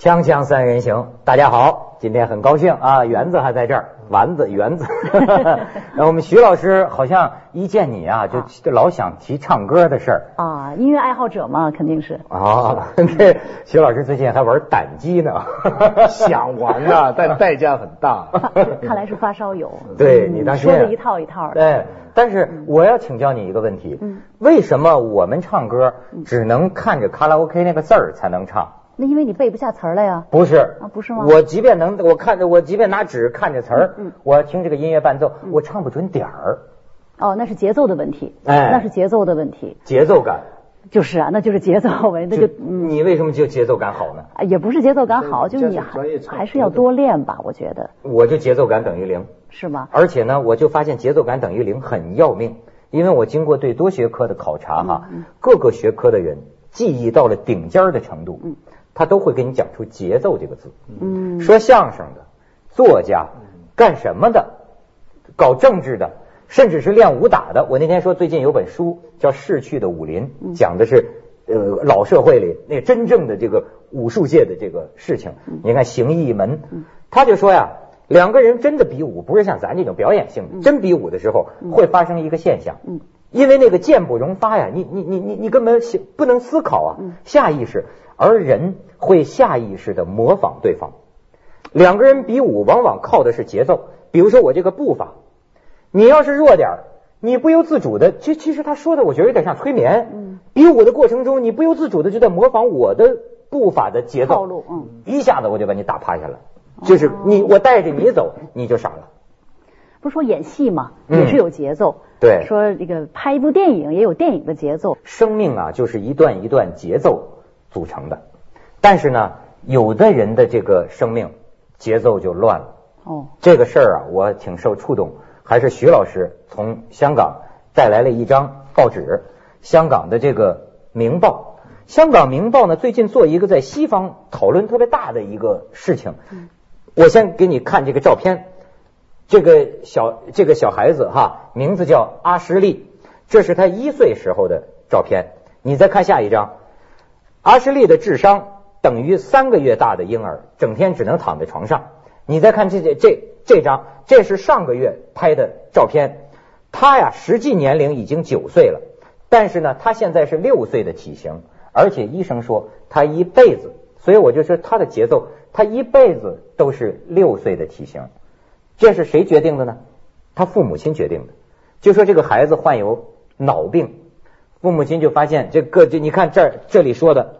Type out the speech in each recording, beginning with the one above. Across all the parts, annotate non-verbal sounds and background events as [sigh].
锵锵三人行，大家好，今天很高兴啊，园子还在这儿，丸子园子。[laughs] 然后我们徐老师好像一见你啊，就就老想提唱歌的事儿。啊，音乐爱好者嘛，肯定是。啊，[laughs] 这徐老师最近还玩胆机呢，[laughs] 想玩啊，但代价很大。看来是发烧友。对你当时说的一套一套的。对，但是我要请教你一个问题，为什么我们唱歌只能看着卡拉 OK 那个字儿才能唱？那因为你背不下词儿了呀？不是啊，不是吗？我即便能，我看着我即便拿纸看着词儿，我听这个音乐伴奏，我唱不准点儿。哦，那是节奏的问题。哎，那是节奏的问题。节奏感。就是啊，那就是节奏呗，那就你为什么就节奏感好呢？啊，也不是节奏感好，就是你还还是要多练吧，我觉得。我就节奏感等于零。是吗？而且呢，我就发现节奏感等于零很要命，因为我经过对多学科的考察哈，各个学科的人记忆到了顶尖的程度。他都会给你讲出节奏这个字。嗯，说相声的、作家、干什么的、搞政治的，甚至是练武打的。我那天说最近有本书叫《逝去的武林》，讲的是呃老社会里那真正的这个武术界的这个事情。你看形意门，他就说呀，两个人真的比武，不是像咱这种表演性的，真比武的时候会发生一个现象。嗯，因为那个剑不容发呀，你你你你你根本不能思考啊，下意识。而人会下意识的模仿对方，两个人比武往往靠的是节奏。比如说我这个步伐，你要是弱点儿，你不由自主的，其其实他说的我觉得有点像催眠。嗯，比武的过程中，你不由自主的就在模仿我的步伐的节奏。路，嗯，一下子我就把你打趴下了。就是你，我带着你走，你就傻了。不是说演戏嘛，也是有节奏。对，说这个拍一部电影也有电影的节奏。生命啊，就是一段一段节奏。组成的，但是呢，有的人的这个生命节奏就乱了。哦，这个事儿啊，我挺受触动。还是徐老师从香港带来了一张报纸，香港的这个《明报》。香港《明报》呢，最近做一个在西方讨论特别大的一个事情。我先给你看这个照片，这个小这个小孩子哈，名字叫阿什利，这是他一岁时候的照片。你再看下一张。阿什利的智商等于三个月大的婴儿，整天只能躺在床上。你再看这这这这张，这是上个月拍的照片。他呀，实际年龄已经九岁了，但是呢，他现在是六岁的体型，而且医生说他一辈子，所以我就说他的节奏，他一辈子都是六岁的体型。这是谁决定的呢？他父母亲决定的。就说这个孩子患有脑病。父母亲就发现这个，就你看这儿这里说的，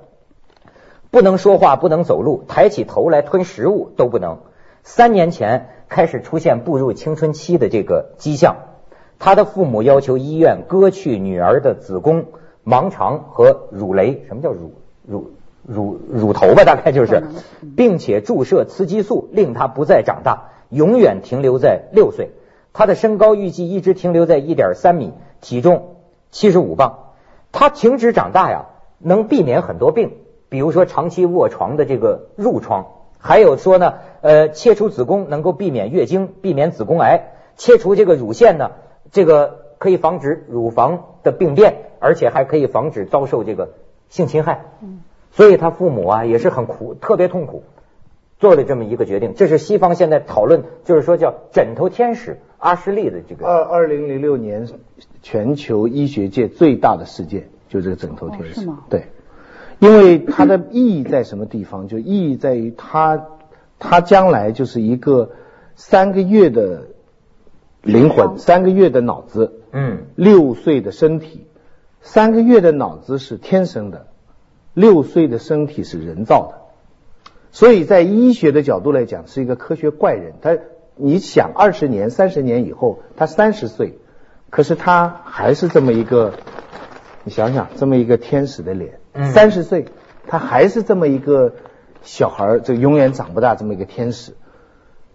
不能说话，不能走路，抬起头来吞食物都不能。三年前开始出现步入青春期的这个迹象，他的父母要求医院割去女儿的子宫、盲肠和乳雷，什么叫乳乳乳乳头吧？大概就是，并且注射雌激素，令他不再长大，永远停留在六岁。他的身高预计一直停留在一点三米，体重七十五磅。他停止长大呀，能避免很多病，比如说长期卧床的这个褥疮，还有说呢，呃，切除子宫能够避免月经，避免子宫癌，切除这个乳腺呢，这个可以防止乳房的病变，而且还可以防止遭受这个性侵害。嗯，所以他父母啊也是很苦，特别痛苦，做了这么一个决定。这是西方现在讨论，就是说叫枕头天使阿什利的这个。二二零零六年。全球医学界最大的事件就这个枕头天使，对，因为它的意义在什么地方？就意义在于它，它将来就是一个三个月的灵魂，三个月的脑子，嗯，六岁的身体，三个月的脑子是天生的，六岁的身体是人造的，所以在医学的角度来讲，是一个科学怪人。他，你想二十年、三十年以后，他三十岁。可是他还是这么一个，你想想，这么一个天使的脸，三十岁，他还是这么一个小孩这永远长不大这么一个天使，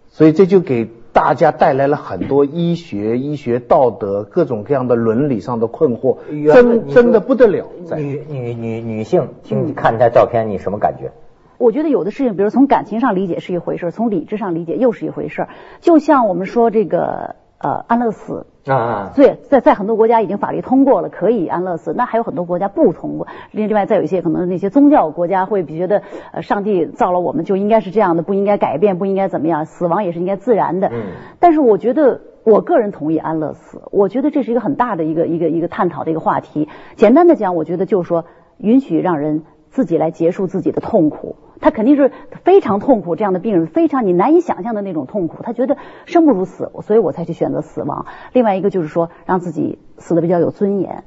所以这就给大家带来了很多医学、医学道德各种各样的伦理上的困惑，真真的不得了。女女女女性，听看他照片，你什么感觉？我觉得有的事情，比如从感情上理解是一回事，从理智上理解又是一回事。就像我们说这个呃安乐死。啊，对，在在很多国家已经法律通过了，可以安乐死。那还有很多国家不通过。另外，再有一些可能那些宗教国家会觉得，呃，上帝造了我们就应该是这样的，不应该改变，不应该怎么样，死亡也是应该自然的。嗯。但是我觉得，我个人同意安乐死。我觉得这是一个很大的一个一个一个探讨的一个话题。简单的讲，我觉得就是说，允许让人自己来结束自己的痛苦。他肯定是非常痛苦，这样的病人非常你难以想象的那种痛苦。他觉得生不如死，所以我才去选择死亡。另外一个就是说，让自己死的比较有尊严。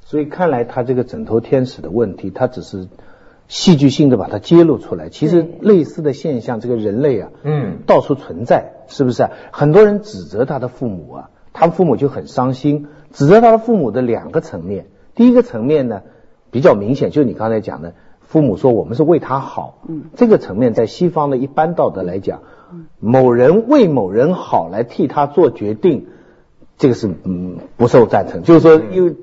所以看来他这个枕头天使的问题，他只是戏剧性的把它揭露出来。其实类似的现象，这个人类啊，嗯，到处存在，是不是？很多人指责他的父母啊，他父母就很伤心。指责他的父母的两个层面，第一个层面呢比较明显，就是你刚才讲的。父母说我们是为他好，嗯，这个层面在西方的一般道德来讲，某人为某人好来替他做决定，这个是嗯不受赞成。就是说，因为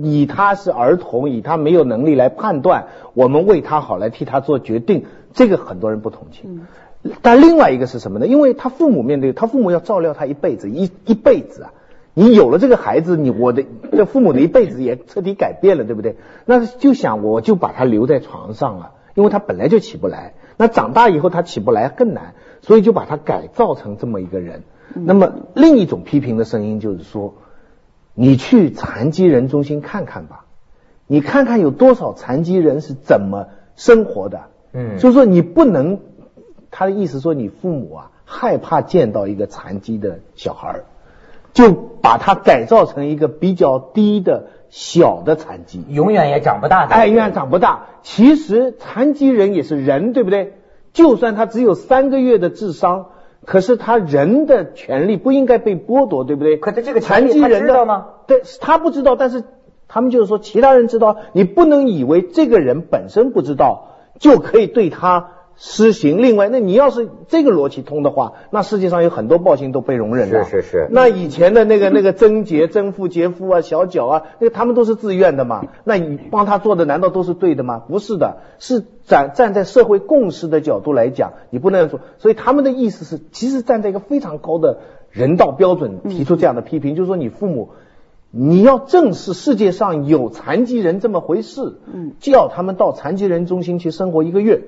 以他是儿童，以他没有能力来判断，我们为他好来替他做决定，这个很多人不同情。但另外一个是什么呢？因为他父母面对他父母要照料他一辈子，一一辈子啊。你有了这个孩子，你我的这父母的一辈子也彻底改变了，对不对？那就想我就把他留在床上了，因为他本来就起不来。那长大以后他起不来更难，所以就把他改造成这么一个人。那么另一种批评的声音就是说，你去残疾人中心看看吧，你看看有多少残疾人是怎么生活的。嗯，就是说你不能，他的意思说你父母啊害怕见到一个残疾的小孩儿。就把它改造成一个比较低的小的残疾，永远也长不大。哎，永远长不大。其实残疾人也是人，对不对？就算他只有三个月的智商，可是他人的权利不应该被剥夺，对不对？可是这个残疾人知道吗？对，他不知道，但是他们就是说，其他人知道。你不能以为这个人本身不知道就可以对他。施行。另外，那你要是这个逻辑通的话，那世界上有很多暴行都被容忍了。是是是。那以前的那个那个贞洁、贞妇、杰夫啊、小脚啊，那个他们都是自愿的嘛？那你帮他做的难道都是对的吗？不是的，是站站在社会共识的角度来讲，你不能说。所以他们的意思是，其实站在一个非常高的人道标准提出这样的批评，就是说你父母，你要正视世界上有残疾人这么回事，嗯，叫他们到残疾人中心去生活一个月。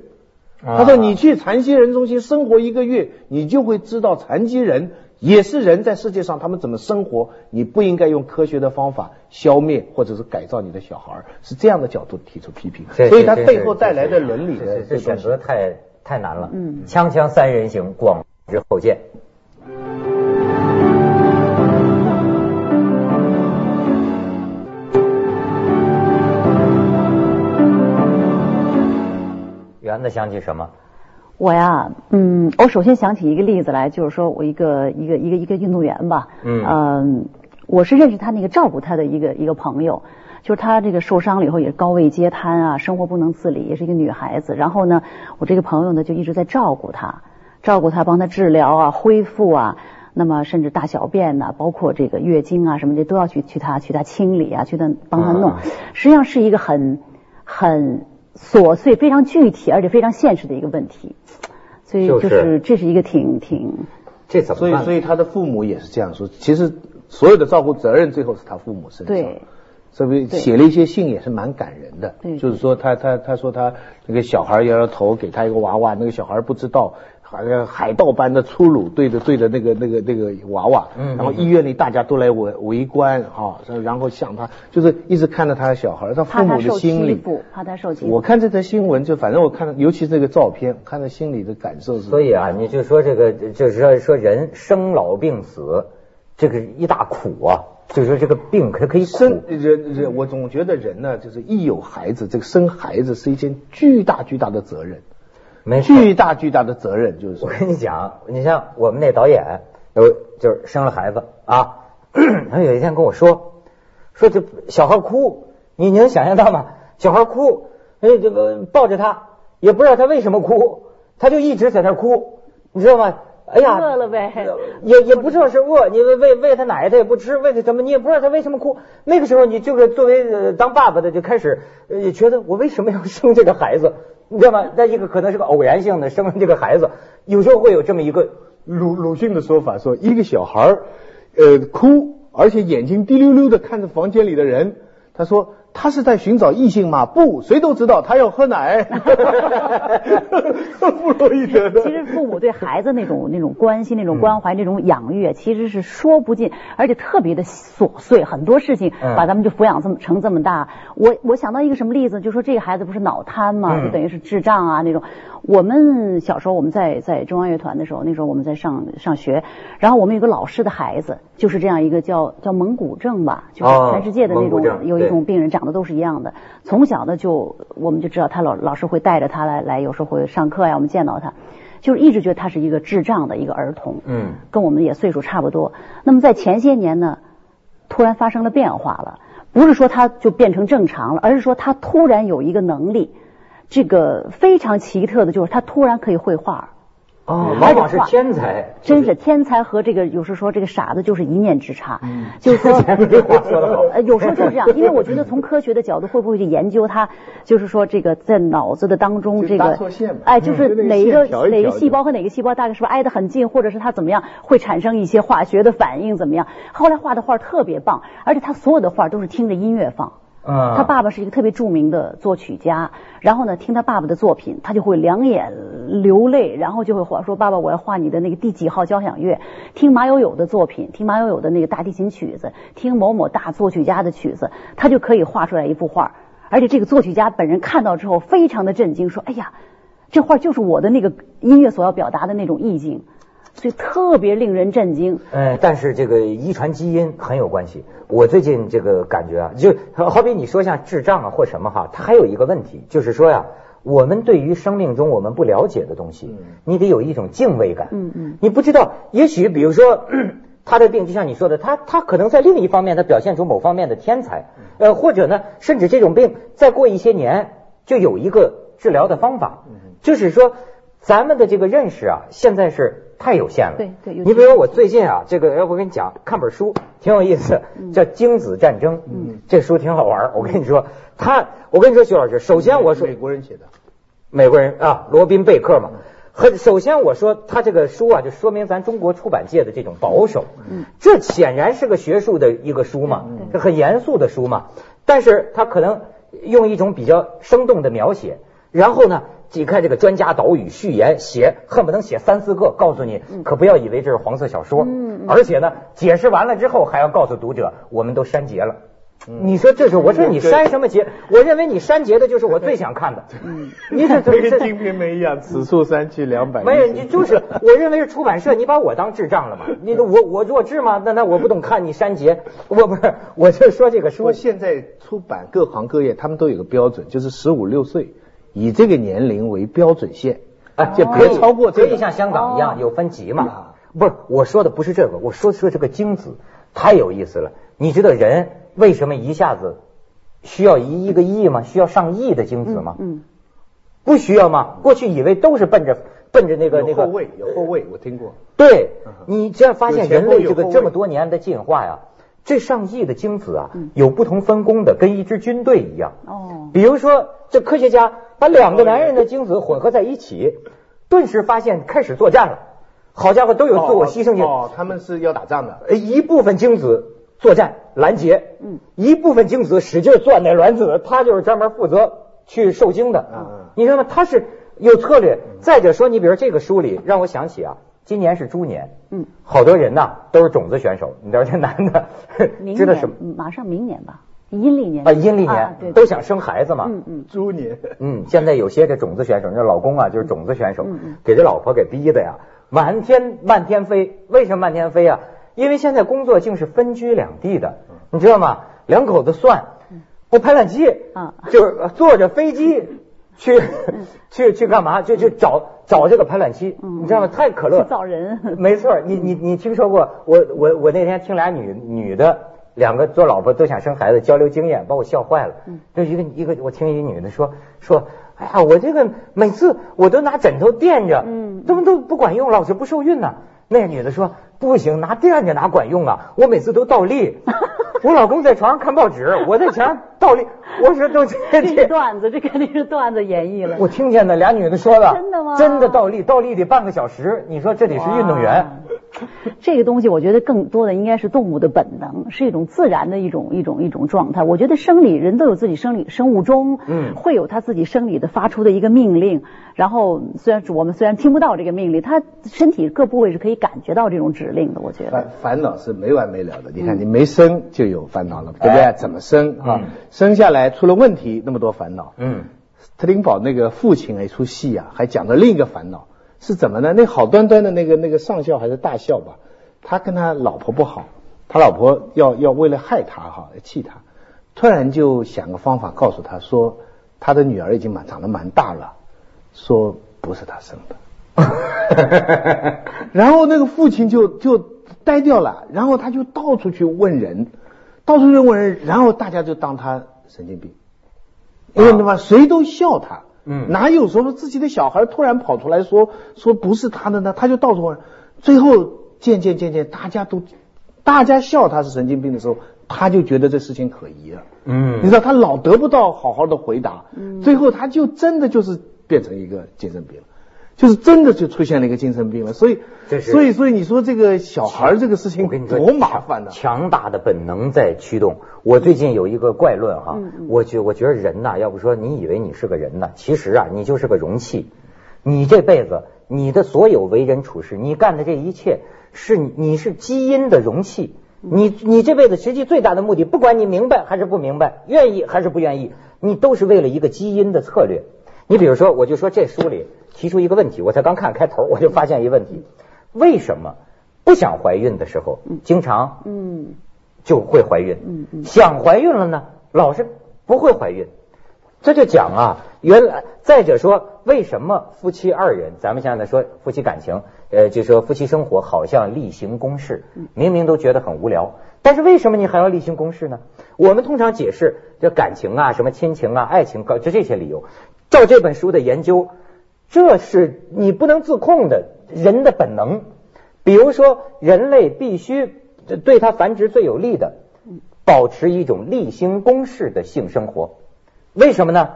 他说：“你去残疾人中心生活一个月，你就会知道残疾人也是人，在世界上他们怎么生活。你不应该用科学的方法消灭或者是改造你的小孩，是这样的角度提出批评。所以他背后带来的伦理的这选择太太难了。嗯，锵锵三人行，广之后见。”圆子想起什么？我呀，嗯，我首先想起一个例子来，就是说我一个一个一个一个运动员吧，嗯，我是认识他那个照顾他的一个一个朋友，就是他这个受伤了以后也是高位截瘫啊，生活不能自理，也是一个女孩子。然后呢，我这个朋友呢就一直在照顾他，照顾他，帮他治疗啊，恢复啊，那么甚至大小便呐，包括这个月经啊什么的都要去去他去他清理啊，去他帮他弄，实际上是一个很很。琐碎、非常具体，而且非常现实的一个问题，所以就是这是一个挺挺这怎么？所以所以他的父母也是这样说。其实所有的照顾责任最后是他父母身上。对，所以写了一些信也是蛮感人的。就是说他他他说他那个小孩摇摇头，给他一个娃娃，那个小孩不知道。好像海盗般的粗鲁对着对着那个那个那个娃娃，然后医院里大家都来围围观哈，然后向他就是一直看着他的小孩，他父母的心理，怕他受欺负。我看这则新闻，就反正我看，尤其这个照片，看他心里的感受是。所以啊，你就说这个，就是说说人生老病死，这个一大苦啊，就是说这个病可可以生人人，我总觉得人呢，就是一有孩子，这个生孩子是一件巨大巨大的责任。没巨大巨大的责任，就是我跟你讲，你像我们那导演，有就是生了孩子啊，[clears throat] 他有一天跟我说，说这小孩哭，你你能想象到吗？小孩哭，哎，这个抱着他，也不知道他为什么哭，他就一直在那哭，你知道吗？哎呀，饿了呗，也也不知道是饿，你喂喂他奶他也不吃，喂他什么你也不知道他为什么哭。那个时候你就是作为当爸爸的就开始呃觉得我为什么要生这个孩子？你知道吗？那一个可能是个偶然性的生了这个孩子，有时候会有这么一个鲁鲁迅的说法，说一个小孩呃哭，而且眼睛滴溜溜的看着房间里的人。他说。他是在寻找异性吗？不，谁都知道他要喝奶。[laughs] 不容易得的。其实父母对孩子那种 [laughs] 那种关心、那种关怀、那种养育，其实是说不尽，而且特别的琐碎，很多事情把咱们就抚养这么成这么大。我我想到一个什么例子，就说这个孩子不是脑瘫嘛，就等于是智障啊那种。我们小时候我们在在中央乐团的时候，那时候我们在上上学，然后我们有个老师的孩子就是这样一个叫叫蒙古症吧，就是全世界的那种有一种病人长得都是一样的，从小呢就我们就知道他老老师会带着他来来，有时候会上课呀，我们见到他，就是一直觉得他是一个智障的一个儿童，嗯，跟我们也岁数差不多。那么在前些年呢，突然发生了变化了，不是说他就变成正常了，而是说他突然有一个能力。这个非常奇特的就是他突然可以绘画。哦，往往是天才，真是天才和这个有时说这个傻子就是一念之差。嗯，就是说 [laughs] 这话说的好。呃，有时候就是这样，因为我觉得从科学的角度，会不会去研究他，就是说这个在脑子的当中这个，哎，就是哪一个哪个细胞和哪个细胞大概是不是挨得很近，或者是他怎么样会产生一些化学的反应怎么样？后来画的画特别棒，而且他所有的画都是听着音乐放。他爸爸是一个特别著名的作曲家，然后呢，听他爸爸的作品，他就会两眼流泪，然后就会画说：“爸爸，我要画你的那个第几号交响乐。”听马友友的作品，听马友友的那个大提琴曲子，听某某大作曲家的曲子，他就可以画出来一幅画。而且这个作曲家本人看到之后，非常的震惊，说：“哎呀，这画就是我的那个音乐所要表达的那种意境。”所以特别令人震惊。嗯，但是这个遗传基因很有关系。我最近这个感觉啊，就好比你说像智障啊或什么哈，它还有一个问题，就是说呀，我们对于生命中我们不了解的东西，你得有一种敬畏感。嗯嗯。你不知道，也许比如说 [clears throat] 他的病，就像你说的，他他可能在另一方面他表现出某方面的天才，呃，或者呢，甚至这种病再过一些年就有一个治疗的方法。嗯。就是说，咱们的这个认识啊，现在是。太有限了。对对，你比如说我最近啊，这个要不跟你讲，看本书挺有意思，叫《精子战争》。嗯，这书挺好玩 [laughs] 我跟你说，他，我跟你说，徐老师，首先我说美国人写的，美国人啊，罗宾贝克嘛。很首先我说他这个书啊，就说明咱中国出版界的这种保守。嗯，这显然是个学术的一个书嘛，这很严肃的书嘛。但是他可能用一种比较生动的描写，然后呢。你看这个专家导语序言写，恨不能写三四个，告诉你，可不要以为这是黄色小说。而且呢，解释完了之后还要告诉读者，我们都删节了。你说这是？我说你删什么节？我认为你删节的就是我最想看的。嗯，[laughs] 你这 [laughs] 跟《金瓶梅》一样，此处删去两百。没有，你就是我认为是出版社，你把我当智障了吗？[laughs] 你我我弱智吗？那那我不懂看，你删节。我不是，我就说这个书。现在出版各行各业，他们都有个标准，就是十五六岁。以这个年龄为标准线，啊，就别超过这个，可以像香港一样有分级嘛？不是，我说的不是这个，我说说这个精子太有意思了。你知道人为什么一下子需要一一个亿吗？需要上亿的精子吗？嗯，不需要吗？过去以为都是奔着奔着那个那个后卫有后卫，我听过。对，你这样发现人类这个这么多年的进化呀，这上亿的精子啊，有不同分工的，跟一支军队一样。哦，比如说这科学家。把两个男人的精子混合在一起，顿时发现开始作战了。好家伙，都有自我牺牲性。哦，他们是要打仗的。一部分精子作战拦截，嗯，一部分精子使劲攥那卵子，他就是专门负责去受精的。嗯嗯，你知道吗？他是有策略。再者说，你比如这个书里让我想起啊，今年是猪年，嗯，好多人呐都是种子选手。你知道这男的，[laughs] 知道什么？马上明年吧。阴历年啊，阴历年都想生孩子嘛。嗯嗯，猪年。嗯，现在有些这种子选手，这老公啊就是种子选手，给这老婆给逼的呀，满天漫天飞。为什么漫天飞啊？因为现在工作竟是分居两地的，你知道吗？两口子算，我排卵期啊，就是坐着飞机去 [laughs] 去去干嘛？就去找找这个排卵期，你知道吗？太可乐。找人。没错，你你你听说过？我我我那天听俩女女的。两个做老婆都想生孩子，交流经验，把我笑坏了。就一个一个，我听一女的说说，哎呀，我这个每次我都拿枕头垫着，怎么都不管用，老是不受孕呢。那个女的说不行，拿垫着哪管用啊？我每次都倒立，[laughs] 我老公在床上看报纸，我在墙上倒立。我说都这这段子，这肯定是段子演绎了。我听见的俩女的说的，真的吗？真的倒立，倒立得半个小时。你说这得是运动员。[laughs] 这个东西我觉得更多的应该是动物的本能，是一种自然的一种一种一种状态。我觉得生理人都有自己生理生物钟，嗯，会有他自己生理的发出的一个命令。然后虽然我们虽然听不到这个命令，他身体各部位是可以感觉到这种指令的。我觉得烦烦恼是没完没了的。你看你没生就有烦恼了，对不对？怎么生啊？生下来出了问题，那么多烦恼。嗯，特林堡那个父亲一出戏啊，还讲了另一个烦恼。是怎么呢？那好端端的那个那个上校还是大校吧，他跟他老婆不好，他老婆要要为了害他哈，气他，突然就想个方法告诉他说，他的女儿已经蛮长得蛮大了，说不是他生的，[laughs] 然后那个父亲就就呆掉了，然后他就到处去问人，到处去问人，然后大家就当他神经病，因为什么？谁都笑他。嗯，哪有说自己的小孩突然跑出来说说不是他的呢？他就到处问，最后渐渐渐渐，大家都大家笑他是神经病的时候，他就觉得这事情可疑了。嗯，你知道他老得不到好好的回答，嗯，最后他就真的就是变成一个精神病了。就是真的就出现了一个精神病了，所以，所以，所以你说这个小孩这个事情多麻烦呢？强大的本能在驱动。我最近有一个怪论哈，我觉我觉得人呐，要不说你以为你是个人呢，其实啊，你就是个容器。你这辈子你的所有为人处事，你干的这一切，是你是基因的容器。你你这辈子实际最大的目的，不管你明白还是不明白，愿意还是不愿意，你都是为了一个基因的策略。你比如说，我就说这书里提出一个问题，我才刚看开头，我就发现一个问题：为什么不想怀孕的时候，经常嗯就会怀孕？嗯嗯，想怀孕了呢，老是不会怀孕。这就讲啊，原来再者说，为什么夫妻二人，咱们现在说夫妻感情，呃，就说夫妻生活好像例行公事，明明都觉得很无聊，但是为什么你还要例行公事呢？我们通常解释这感情啊，什么亲情啊、爱情，就这些理由。照这本书的研究，这是你不能自控的人的本能。比如说，人类必须对它繁殖最有利的，保持一种例行公事的性生活。为什么呢？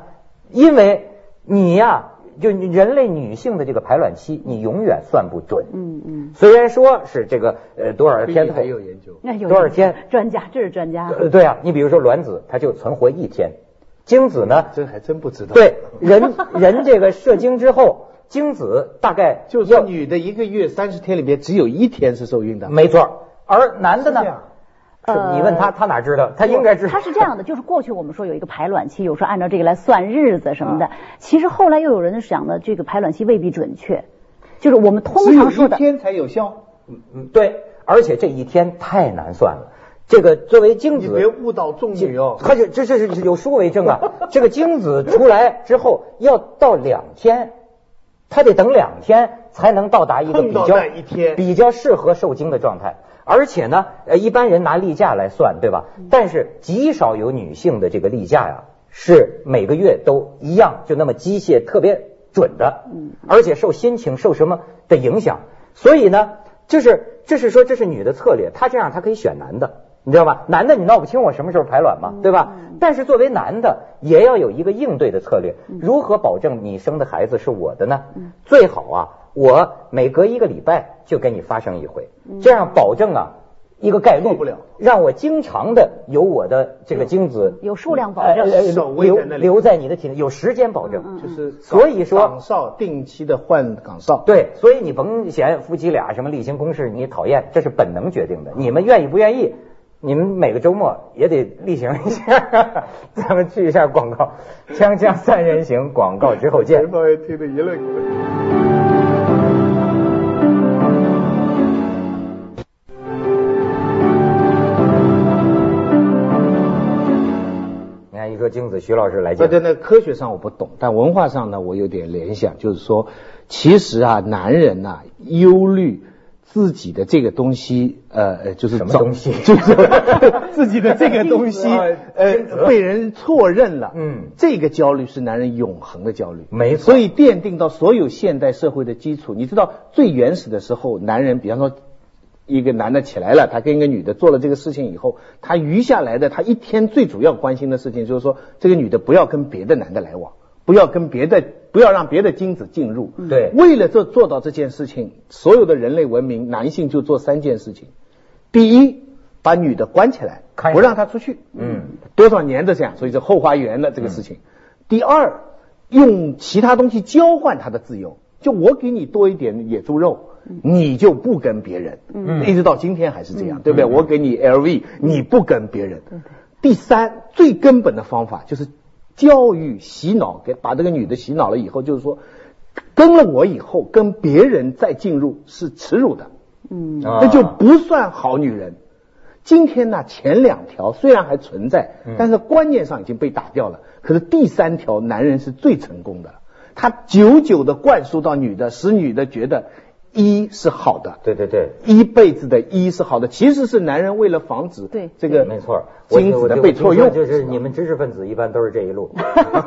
因为你呀，就人类女性的这个排卵期，你永远算不准。嗯嗯。虽然说是这个呃多少天还有研究，多少天？专家，这是专家。对啊，你比如说卵子，它就存活一天。精子呢？这还真不知道。对，人 [laughs] 人这个射精之后，精子大概就是说，女的一个月三十天里边只有一天是受孕的。没错，而男的呢？呃，你问他，他哪知道？他应该知道。他是这样的，就是过去我们说有一个排卵期，有时候按照这个来算日子什么的。其实后来又有人想的，这个排卵期未必准确，就是我们通常说的。一天才有效。嗯嗯，对，而且这一天太难算了。这个作为精子，别误导众女哦。他就这这是有书为证啊。[laughs] 这个精子出来之后要到两天，他得等两天才能到达一个比较比较适合受精的状态。而且呢，呃，一般人拿例假来算，对吧？但是极少有女性的这个例假呀，是每个月都一样，就那么机械特别准的。嗯。而且受心情受什么的影响，所以呢，就是这是说这是女的策略，她这样她可以选男的。你知道吧？男的你闹不清我什么时候排卵嘛，对吧？但是作为男的也要有一个应对的策略。如何保证你生的孩子是我的呢？最好啊，我每隔一个礼拜就给你发生一回，这样保证啊一个概率，让我经常的有我的这个精子有数量保证留留在你的体内，有时间保证。就是所以说岗哨定期的换岗哨。对，所以你甭嫌夫妻俩什么例行公事你讨厌，这是本能决定的。你们愿意不愿意？你们每个周末也得例行一下，[laughs] 咱们去一下广告，锵锵三人行，广告之后见。听得一愣一愣。你看，一说精子，徐老师来讲。在那科学上我不懂，但文化上呢，我有点联想，就是说，其实啊，男人呐，忧虑。自己的这个东西，呃，就是什么东西？[laughs] 就是 [laughs] 自己的这个东西，呃，被人错认了。嗯，这个焦虑是男人永恒的焦虑，没错。所以奠定到所有现代社会的基础。你知道，最原始的时候，男人，比方说，一个男的起来了，他跟一个女的做了这个事情以后，他余下来的，他一天最主要关心的事情就是说，这个女的不要跟别的男的来往。不要跟别的，不要让别的精子进入。对，为了做做到这件事情，所有的人类文明，男性就做三件事情。第一，把女的关起来，不让她出去。嗯，多少年的这样，所以这后花园的这个事情。第二，用其他东西交换她的自由，就我给你多一点野猪肉，你就不跟别人。嗯，一直到今天还是这样，对不对？我给你 LV，你不跟别人。第三，最根本的方法就是教育洗脑，给把这个女的洗脑了以后，就是说，跟了我以后跟别人再进入是耻辱的，嗯，那就不算好女人。今天呢，前两条虽然还存在，但是观念上已经被打掉了。可是第三条，男人是最成功的，他久久的灌输到女的，使女的觉得。一是好的，对对对，一辈子的一是好的，其实是男人为了防止对。这个没错精子的被错用，就是你们知识分子一般都是这一路，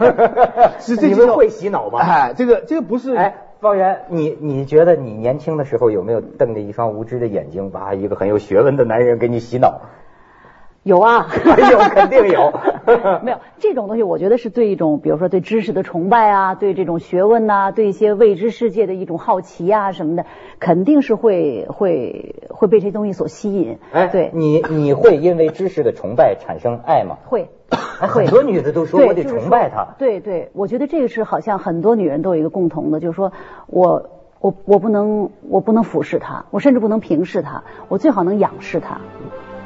[laughs] 是这你们会洗脑吗？哎，这个这个不是哎，方圆，你你觉得你年轻的时候有没有瞪着一双无知的眼睛，把一个很有学问的男人给你洗脑？有啊，有肯定有，[laughs] 没有这种东西，我觉得是对一种，比如说对知识的崇拜啊，对这种学问呐，对一些未知世界的一种好奇啊什么的，肯定是会会会被这些东西所吸引。哎，对，你你会因为知识的崇拜产生爱吗？会，很多女的都说我得崇拜他。对对，我觉得这个是好像很多女人都有一个共同的，就是说我我我不能我不能俯视他，我甚至不能平视他，我最好能仰视他。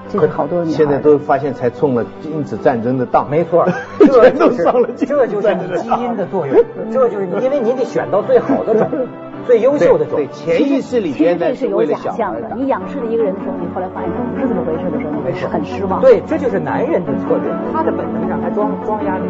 这个好多年，现在都发现才中了精子战争的当。没错，这 [laughs] 都上了，这就是你基因的作用，[laughs] 这就是因为你得选到最好的种，[laughs] 最优秀的种。对，潜意识里边的是有假象的。你仰视了一个人的时候，你后来发现他不是这么回事的时候，你会很失望。对，这就是男人的策略，他的本能让他装装压力。